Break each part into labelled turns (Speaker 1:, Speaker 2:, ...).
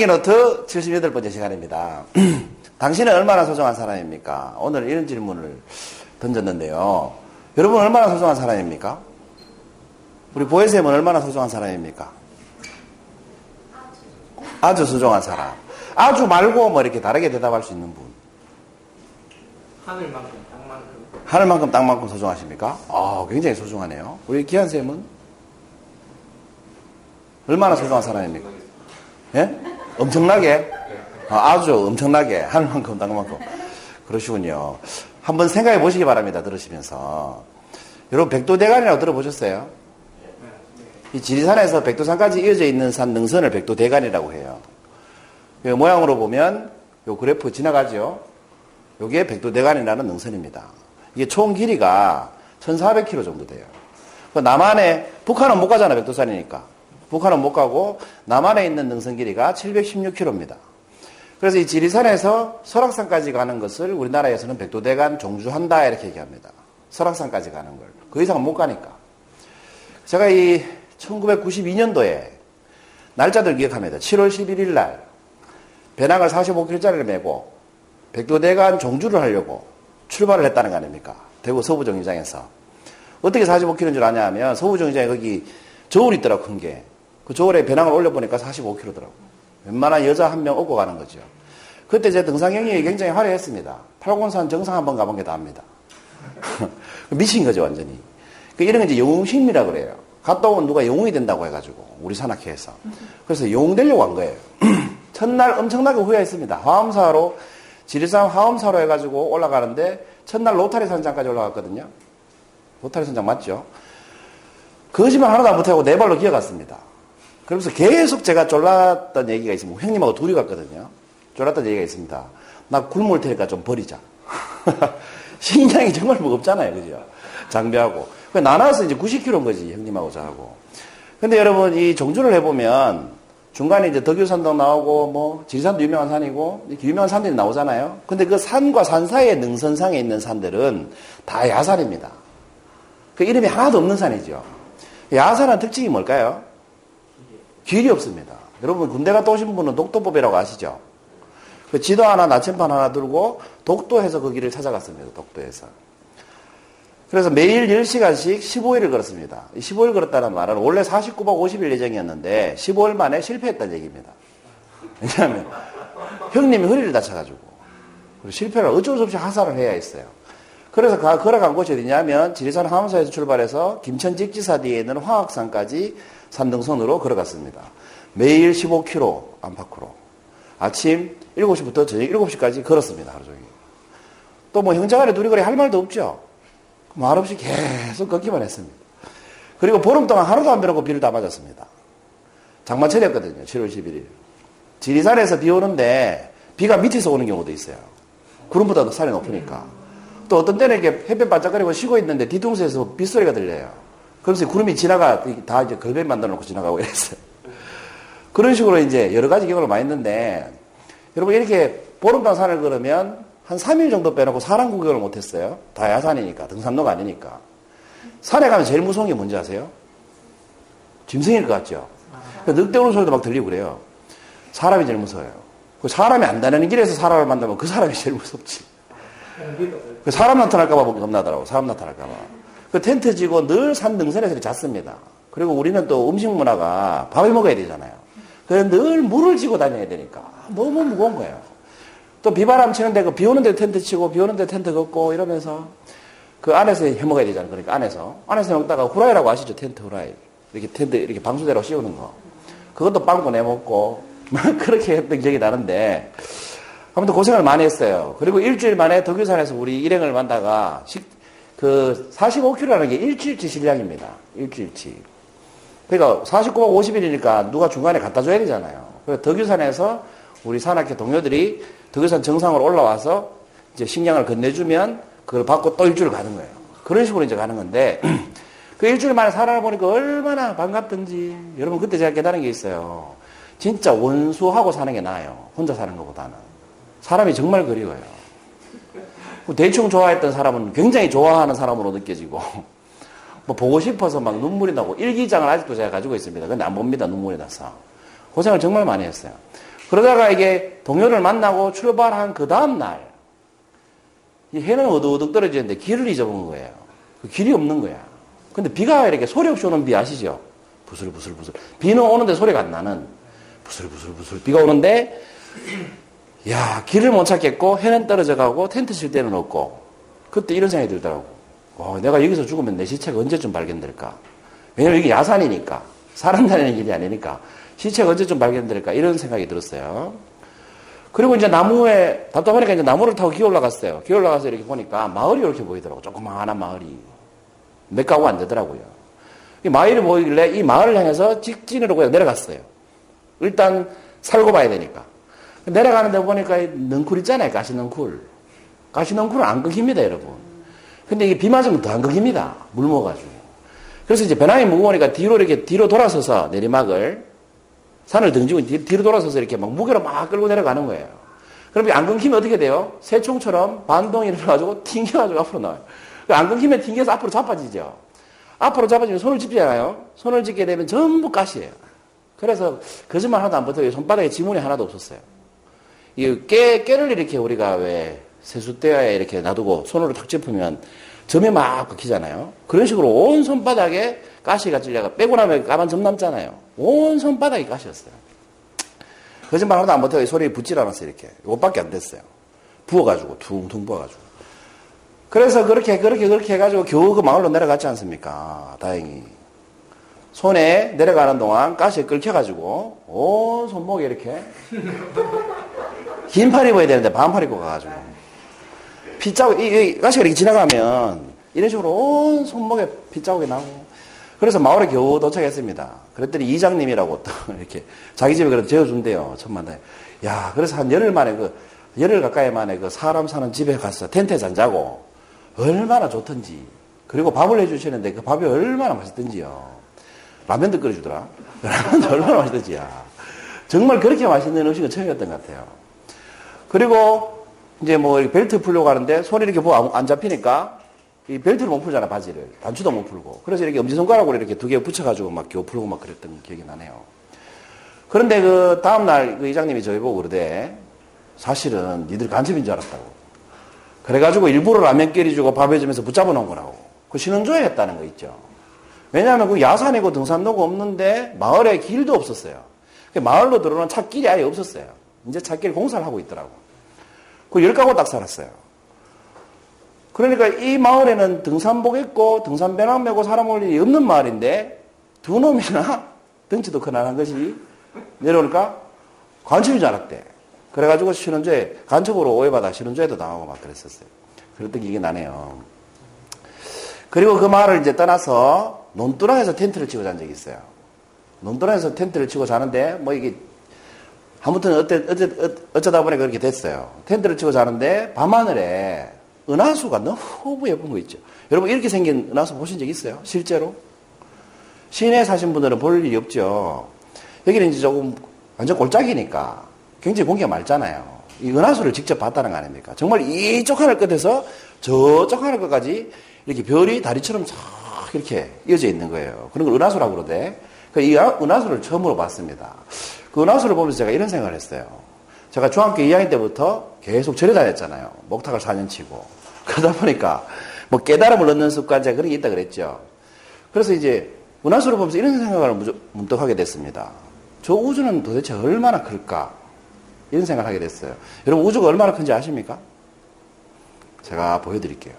Speaker 1: 한기노트 78번째 시간입니다. 당신은 얼마나 소중한 사람입니까? 오늘 이런 질문을 던졌는데요. 여러분 얼마나 소중한 사람입니까? 우리 보혜쌤은 얼마나 소중한 사람입니까? 아주 소중한 사람. 아주 말고 뭐 이렇게 다르게 대답할 수 있는 분.
Speaker 2: 하늘만큼 땅만큼
Speaker 1: 하늘만큼 땅만큼 소중하십니까? 아, 굉장히 소중하네요. 우리 기한쌤은 얼마나 소중한 사람입니까? 예? 엄청나게? 아, 아주 엄청나게. 하늘만큼 땅만큼. 그러시군요. 한번 생각해 보시기 바랍니다. 들으시면서. 여러분, 백도대간이라고 들어보셨어요? 이 지리산에서 백두산까지 이어져 있는 산 능선을 백도대간이라고 해요. 이 모양으로 보면 요 그래프 지나가죠. 요게 백도대간이라는 능선입니다. 이게 총 길이가 1400km 정도 돼요. 그 남한에, 북한은 못 가잖아, 백두산이니까. 북한은 못 가고, 남한에 있는 능선 길이가 716km입니다. 그래서 이 지리산에서 설악산까지 가는 것을 우리나라에서는 백도대간 종주한다, 이렇게 얘기합니다. 설악산까지 가는 걸. 그 이상은 못 가니까. 제가 이 1992년도에 날짜들 기억합니다. 7월 11일 날 배낭을 45kg짜리를 메고 백도대간 종주를 하려고 출발을 했다는 거 아닙니까? 대구 서부정류장에서. 어떻게 45kg인 줄 아냐 하면 서부정류장에 거기 저울 있더라고, 큰 게. 그 저울에 배낭을 올려보니까 45kg더라고. 웬만한 여자 한 명 업고 가는 거죠. 그때 제 등산 경력이 굉장히 화려했습니다. 팔공산 정상 한번 가본 게 다입니다. 미친 거죠, 완전히. 그 이런 게 이제 영웅심이라 그래요. 갔다 오면 누가 영웅이 된다고 해가지고, 우리 산악회에서. 그래서 영웅 되려고 한 거예요. 첫날 엄청나게 후회했습니다. 화엄사로, 지리산 화엄사로 해가지고 올라가는데, 첫날 로타리 산장까지 올라갔거든요. 로타리 산장 맞죠? 거짓말 하나도 안 못하고 네 발로 기어갔습니다. 그러면서 계속 제가 졸랐던 얘기가 있습니다. 형님하고 둘이 갔거든요. 졸랐던 얘기가 있습니다. 나 굶을 테니까 좀 버리자. 식량이 정말 무겁잖아요. 그죠? 장비하고. 나눠서 이제 90kg인 거지, 형님하고 저하고. 근데 여러분, 이 종주를 해보면, 중간에 이제 덕유산도 나오고, 뭐, 지리산도 유명한 산이고, 이렇게 유명한 산들이 나오잖아요. 근데 그 산과 산 사이의 능선상에 있는 산들은 다 야산입니다. 그 이름이 하나도 없는 산이죠. 야산의 특징이 뭘까요? 길이 없습니다. 여러분, 군대 갔다 오신 분은 독도법이라고 아시죠? 그 지도 하나, 나침반 하나 들고, 독도에서 그 길을 찾아갔습니다. 독도에서. 그래서 매일 10시간씩 15일을 걸었습니다. 15일 걸었다는 말은 원래 49박 50일 예정이었는데 15일 만에 실패했다는 얘기입니다. 왜냐하면 형님이 허리를 다쳐가지고 실패를 어쩔 수 없이 하사를 해야 했어요. 그래서 걸어간 곳이 어디냐면 지리산 함사에서 출발해서 김천 직지사 뒤에 있는 화학산까지 산등선으로 걸어갔습니다. 매일 15km 안팎으로 아침 7시부터 저녁 7시까지 걸었습니다. 하루 종일. 또 뭐 형제간에 그래 할 말도 없죠. 말없이 계속 걷기만 했습니다. 그리고 보름 동안 하루도 안 배놓고 비를 다 맞았습니다. 장마철이었거든요. 7월 11일. 지리산에서 비 오는데 비가 밑에서 오는 경우도 있어요. 구름보다 도 산이 높으니까. 또 어떤 때는 이렇게 햇볕 반짝거리고 쉬고 있는데 뒤통수에서 빗소리가 들려요. 그러면서 구름이 지나가 다 이제 걸배 만들어 놓고 지나가고 이랬어요. 그런 식으로 이제 여러 가지 경우를 많이 했는데 여러분 이렇게 보름당 산을 걸으면 한 3일 정도 빼놓고 사람 구경을 못했어요. 다 야산이니까 등산로가 아니니까. 산에 가면 제일 무서운 게 뭔지 아세요? 짐승일 것 같죠? 늑대 오는 소리도 막 들리고 그래요. 사람이 제일 무서워요. 그 사람이 안 다니는 길에서 사람을 만나면 그 사람이 제일 무섭지. 그 사람 나타날까봐 겁나더라고. 사람 나타날까봐. 그 텐트 지고 늘산 등산에서 잤습니다. 그리고 우리는 또 음식 문화가 밥을 먹어야 되잖아요. 그래서 늘 물을 지고 다녀야 되니까 너무 무거운 거예요. 또 비바람 치는데 그 비 오는데 텐트 치고 비 오는데 텐트 걷고 이러면서 그 안에서 해 먹어야 되잖아요. 그러니까 안에서 안에서 먹다가 후라이라고 아시죠? 텐트 후라이 이렇게 텐트 이렇게 방수대로 씌우는 거 그것도 빵꾸 내 먹고 그렇게 했던 기억이 나는데 아무튼 고생을 많이 했어요. 그리고 일주일 만에 덕유산에서 우리 일행을 만나가 식, 그 45km라는 게 일주일치 실량입니다. 일주일치. 그러니까 49박 50일이니까 누가 중간에 갖다 줘야 되잖아요. 그래서 덕유산에서 우리 산악회 동료들이 덕유산 정상으로 올라와서 이제 식량을 건네주면 그걸 받고 또 일주일 가는 거예요. 그런 식으로 이제 가는 건데 그 일주일 만에 살아보니까 얼마나 반갑던지 여러분 그때 제가 깨달은 게 있어요. 진짜 원수하고 사는 게 나아요. 혼자 사는 것보다는. 사람이 정말 그리워요. 대충 좋아했던 사람은 굉장히 좋아하는 사람으로 느껴지고 뭐 보고 싶어서 막 눈물이 나고 일기장을 아직도 제가 가지고 있습니다. 근데 안 봅니다. 눈물이 나서. 고생을 정말 많이 했어요. 그러다가 이게 동료를 만나고 출발한 그 다음날, 이 해는 어둑어둑 떨어지는데 길을 잊어본 거예요. 그 길이 없는 거야. 근데 비가 이렇게 소리 없이 오는 비 아시죠? 부슬부슬부슬. 비는 오는데 소리가 안 나는 부슬부슬부슬. 비가 오는데, 야, 길을 못 찾겠고, 해는 떨어져 가고, 텐트 칠 데는 없고, 그때 이런 생각이 들더라고. 와, 내가 여기서 죽으면 내 시체가 언제쯤 발견될까? 왜냐면 이게 야산이니까. 사람 다니는 길이 아니니까. 시체가 언제쯤 발견될까? 이런 생각이 들었어요. 그리고 이제 나무에, 답답하니까 이제 나무를 타고 기어 올라갔어요. 기어 올라가서 이렇게 보니까 마을이 이렇게 보이더라고. 조그마한 마을이. 몇 가구 안 되더라고요. 이 마을이 보이길래 이 마을을 향해서 직진으로 내려갔어요. 일단 살고 봐야 되니까. 내려가는 데 보니까 넝쿨 있잖아요. 가시넝쿨. 가시넝쿨은 안 끊깁니다, 여러분. 근데 이게 비 맞으면 더안 끊깁니다. 물 먹어가지고. 그래서 이제 배낭이 무거우니까 뒤로 이렇게 뒤로 돌아서서 내리막을 산을 등지고 뒤로 돌아서서 이렇게 막 무게로 막 끌고 내려가는 거예요. 그럼 안 끊기면 어떻게 돼요? 새총처럼 반동이 일어나가지고 튕겨가지고 앞으로 나와요. 안 끊기면 튕겨서 앞으로 자빠지죠. 앞으로 잡아주면 손을 짚잖아요. 손을 짚게 되면 전부 가시예요. 그래서 거짓말 하나도 안 버텨요. 손바닥에 지문이 하나도 없었어요. 이 깨, 깨를 이렇게 우리가 왜 세숫대에 이렇게 놔두고 손으로 탁 짚으면 점이 막 박히잖아요. 그런 식으로 온 손바닥에 가시가 찔려가 빼고 나면 까만 점 남잖아요. 온 손바닥이 가시였어요. 거짓말 하나도 안 버텨요. 소리에 붙질 않았어요. 이렇게. 이것밖에 안 됐어요. 부어가지고 퉁퉁 부어가지고. 그래서 그렇게 그렇게 그렇게 해가지고 겨우 그 마을로 내려갔지 않습니까? 다행히. 손에 내려가는 동안 가시에 끓여가지고 온 손목에 이렇게 긴팔 입어야 되는데 반팔 입고 가가지고 핏자국, 이, 이 가시가 이렇게 지나가면 이런 식으로 온 손목에 핏자국이 나고 그래서 마을에 겨우 도착했습니다. 그랬더니 이장님이라고 또 이렇게 자기 집에 그래도 재워준대요. 첫 만나요. 야, 그래서 한 열흘 만에 그, 열흘 가까이 만에 그 사람 사는 집에 가서 텐트에 잔자고 얼마나 좋던지. 그리고 밥을 해주시는데 그 밥이 얼마나 맛있던지요. 라면도 끓여주더라. 라면도 얼마나 맛있던지야. 정말 그렇게 맛있는 음식은 처음이었던 것 같아요. 그리고 이제 뭐 벨트 풀려고 하는데 손이 이렇게 뭐안 잡히니까 이 벨트를 못 풀잖아, 바지를. 단추도 못 풀고. 그래서 이렇게 엄지손가락으로 이렇게 두 개 붙여가지고 막 겨우 풀고 막 그랬던 기억이 나네요. 그런데 그 다음날 그 이장님이 저희 보고 그러대 사실은 니들 간첩인 줄 알았다고. 그래가지고 일부러 라면 끓여주고 밥 해주면서 붙잡아 놓은 거라고. 그 신혼조회 했다는 거 있죠. 왜냐하면 그 야산이고 등산로가 없는데 마을에 길도 없었어요. 그 마을로 들어오는 차길이 아예 없었어요. 이제 차길 공사를 하고 있더라고. 그 열 가구 딱 살았어요. 그러니까 이 마을에는 등산복 입고 등산 배낭 메고 사람 올 일이 없는 마을인데 두 놈이나 덩치도 커나한 것이 내려오니까 관심인 줄 알았대. 그래가지고 신혼조에 간첩으로 오해받아 신혼조에도 당하고 막 그랬었어요. 그랬던 기억이 나네요. 그리고 그 마을을 이제 떠나서 논두렁에서 텐트를 치고 잔 적이 있어요. 논두렁에서 텐트를 치고 자는데 뭐 이게 아무튼 어때, 어째, 어쩌다 보니 그렇게 됐어요. 텐트를 치고 자는데 밤하늘에 은하수가 너무 예쁜 거 있죠. 여러분 이렇게 생긴 은하수 보신 적 있어요? 실제로? 시내에 사신 분들은 볼 일이 없죠. 여기는 이제 조금 완전 골짜기니까 굉장히 공기가 맑잖아요. 이 은하수를 직접 봤다는 거 아닙니까? 정말 이쪽 하늘 끝에서 저쪽 하늘 끝까지 이렇게 별이 다리처럼 쫙 이렇게 이어져 있는 거예요. 그런 걸 은하수라고 그러대. 그이 은하수를 처음으로 봤습니다. 그 은하수를 보면서 제가 이런 생각을 했어요. 제가 중학교 2학년 때부터 계속 절에 다녔잖아요. 목탁을 4년 치고. 그러다 보니까 뭐 깨달음을 얻는 습관 제가 그런 게 있다 그랬죠. 그래서 이제 은하수를 보면서 이런 생각을 문득 하게 됐습니다. 저 우주는 도대체 얼마나 클까? 이런 생각을 하게 됐어요. 여러분 우주가 얼마나 큰지 아십니까? 제가 보여드릴게요.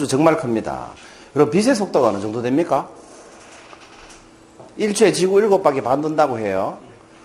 Speaker 1: 우주 정말 큽니다. 여러분, 빛의 속도가 어느 정도 됩니까? 1초에 지구 7바퀴 반 돈다고 해요.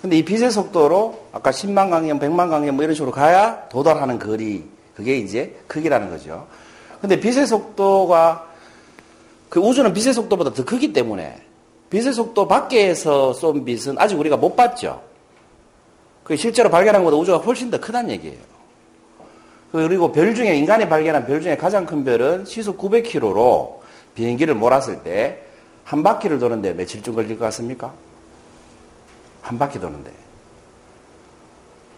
Speaker 1: 근데 이 빛의 속도로 아까 10만 강년, 100만 강년 뭐 이런 식으로 가야 도달하는 거리, 그게 이제 크기라는 거죠. 근데 빛의 속도가 그 우주는 빛의 속도보다 더 크기 때문에 빛의 속도 밖에서 쏜 빛은 아직 우리가 못 봤죠. 그 실제로 발견한 것보다 우주가 훨씬 더 크다는 얘기예요. 그리고 별 중에 인간이 발견한 별 중에 가장 큰 별은 시속 900km로 비행기를 몰았을 때 한 바퀴를 도는데 며칠쯤 걸릴 것 같습니까? 한 바퀴 도는데.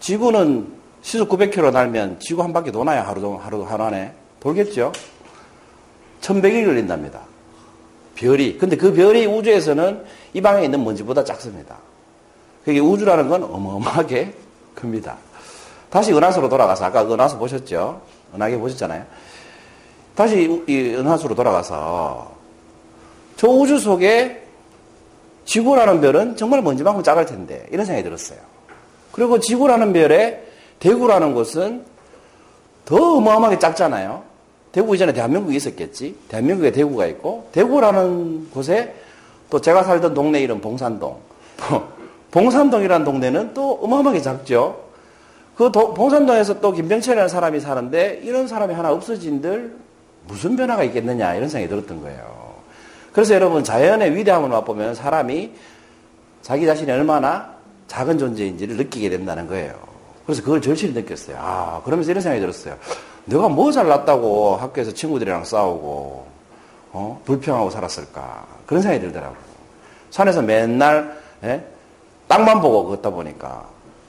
Speaker 1: 지구는 시속 900km 날면 지구 한 바퀴 도나요? 하루, 하루, 하루 안에? 돌겠죠? 1100일 걸린답니다. 별이. 근데 그 별이 우주에서는 이 방에 있는 먼지보다 작습니다. 그게 우주라는 건 어마어마하게 큽니다. 다시 은하수로 돌아가서, 아까 은하수 보셨죠? 은하계 보셨잖아요? 다시 이 은하수로 돌아가서 저 우주 속에 지구라는 별은 정말 먼지만큼 작을 텐데 이런 생각이 들었어요. 그리고 지구라는 별에 대구라는 곳은 더 어마어마하게 작잖아요. 대구 이전에 대한민국이 있었겠지. 대한민국에 대구가 있고 대구라는 곳에 또 제가 살던 동네 이름 봉산동. 봉산동이라는 동네는 또 어마어마하게 작죠. 그 도, 봉산동에서 또 김병철이라는 사람이 사는데 이런 사람이 하나 없어진들 무슨 변화가 있겠느냐 이런 생각이 들었던 거예요. 그래서 여러분 자연의 위대함을 맛보면 사람이 자기 자신이 얼마나 작은 존재인지를 느끼게 된다는 거예요. 그래서 그걸 절실히 느꼈어요. 아, 그러면서 이런 생각이 들었어요. 내가 뭐 잘났다고 학교에서 친구들이랑 싸우고, 어? 불평하고 살았을까. 그런 생각이 들더라고요. 산에서 맨날, 예? 땅만 보고 걷다 보니까,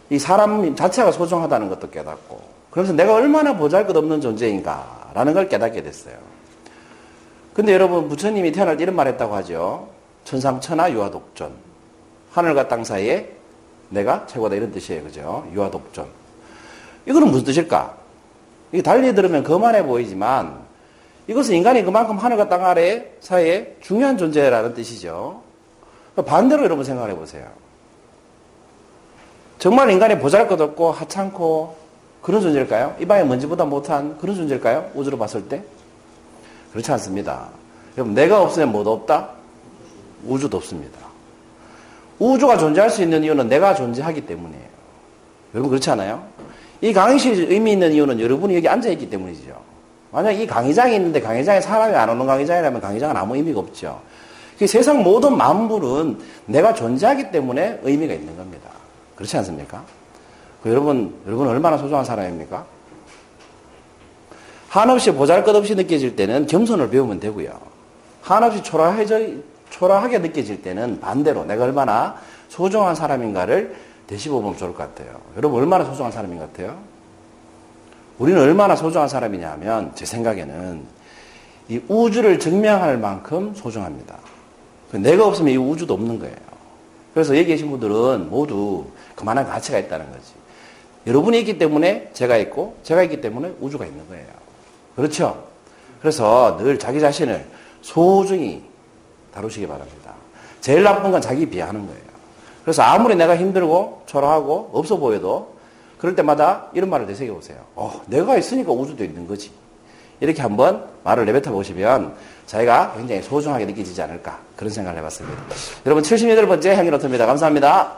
Speaker 1: 이 사람 자체가 소중하다는 것도 깨닫고, 그래서 내가 얼마나 보잘 것 없는 존재인가라는 걸 깨닫게 됐어요. 근데 여러분 부처님이 태어날 때 이런 말 했다고 하죠. 천상천하 유아독존. 하늘과 땅 사이에 내가 최고다 이런 뜻이에요. 그죠? 유아독존. 이거는 무슨 뜻일까? 이게 달리 들으면 거만해 보이지만 이것은 인간이 그만큼 하늘과 땅 아래 사이에 중요한 존재라는 뜻이죠. 반대로 여러분 생각해 보세요. 정말 인간이 보잘 것 없고 하찮고 그런 존재일까요? 이 방에 먼지보다 못한 그런 존재일까요? 우주로 봤을 때? 그렇지 않습니다. 여러분, 내가 없으면 뭐도 없다? 우주도 없습니다. 우주가 존재할 수 있는 이유는 내가 존재하기 때문이에요. 여러분, 그렇지 않아요? 이 강의실이 의미 있는 이유는 여러분이 여기 앉아있기 때문이죠. 만약 이 강의장이 있는데 강의장에 사람이 안 오는 강의장이라면 강의장은 아무 의미가 없죠. 세상 모든 만물은 내가 존재하기 때문에 의미가 있는 겁니다. 그렇지 않습니까? 그 여러분, 여러분 얼마나 소중한 사람입니까? 한없이 보잘 것 없이 느껴질 때는 겸손을 배우면 되고요. 한없이 초라해져, 초라하게 느껴질 때는 반대로 내가 얼마나 소중한 사람인가를 되씹어보면 좋을 것 같아요. 여러분 얼마나 소중한 사람인 것 같아요? 우리는 얼마나 소중한 사람이냐면 제 생각에는 이 우주를 증명할 만큼 소중합니다. 내가 없으면 이 우주도 없는 거예요. 그래서 여기 계신 분들은 모두 그만한 가치가 있다는 거지. 여러분이 있기 때문에 제가 있고 제가 있기 때문에 우주가 있는 거예요. 그렇죠? 그래서 늘 자기 자신을 소중히 다루시기 바랍니다. 제일 나쁜 건 자기 비하하는 거예요. 그래서 아무리 내가 힘들고 초라하고 없어 보여도 그럴 때마다 이런 말을 되새겨 보세요. 어, 내가 있으니까 우주도 있는 거지. 이렇게 한번 말을 내뱉어 보시면 자기가 굉장히 소중하게 느껴지지 않을까 그런 생각을 해봤습니다. 여러분 78번째 향기 노트입니다. 감사합니다.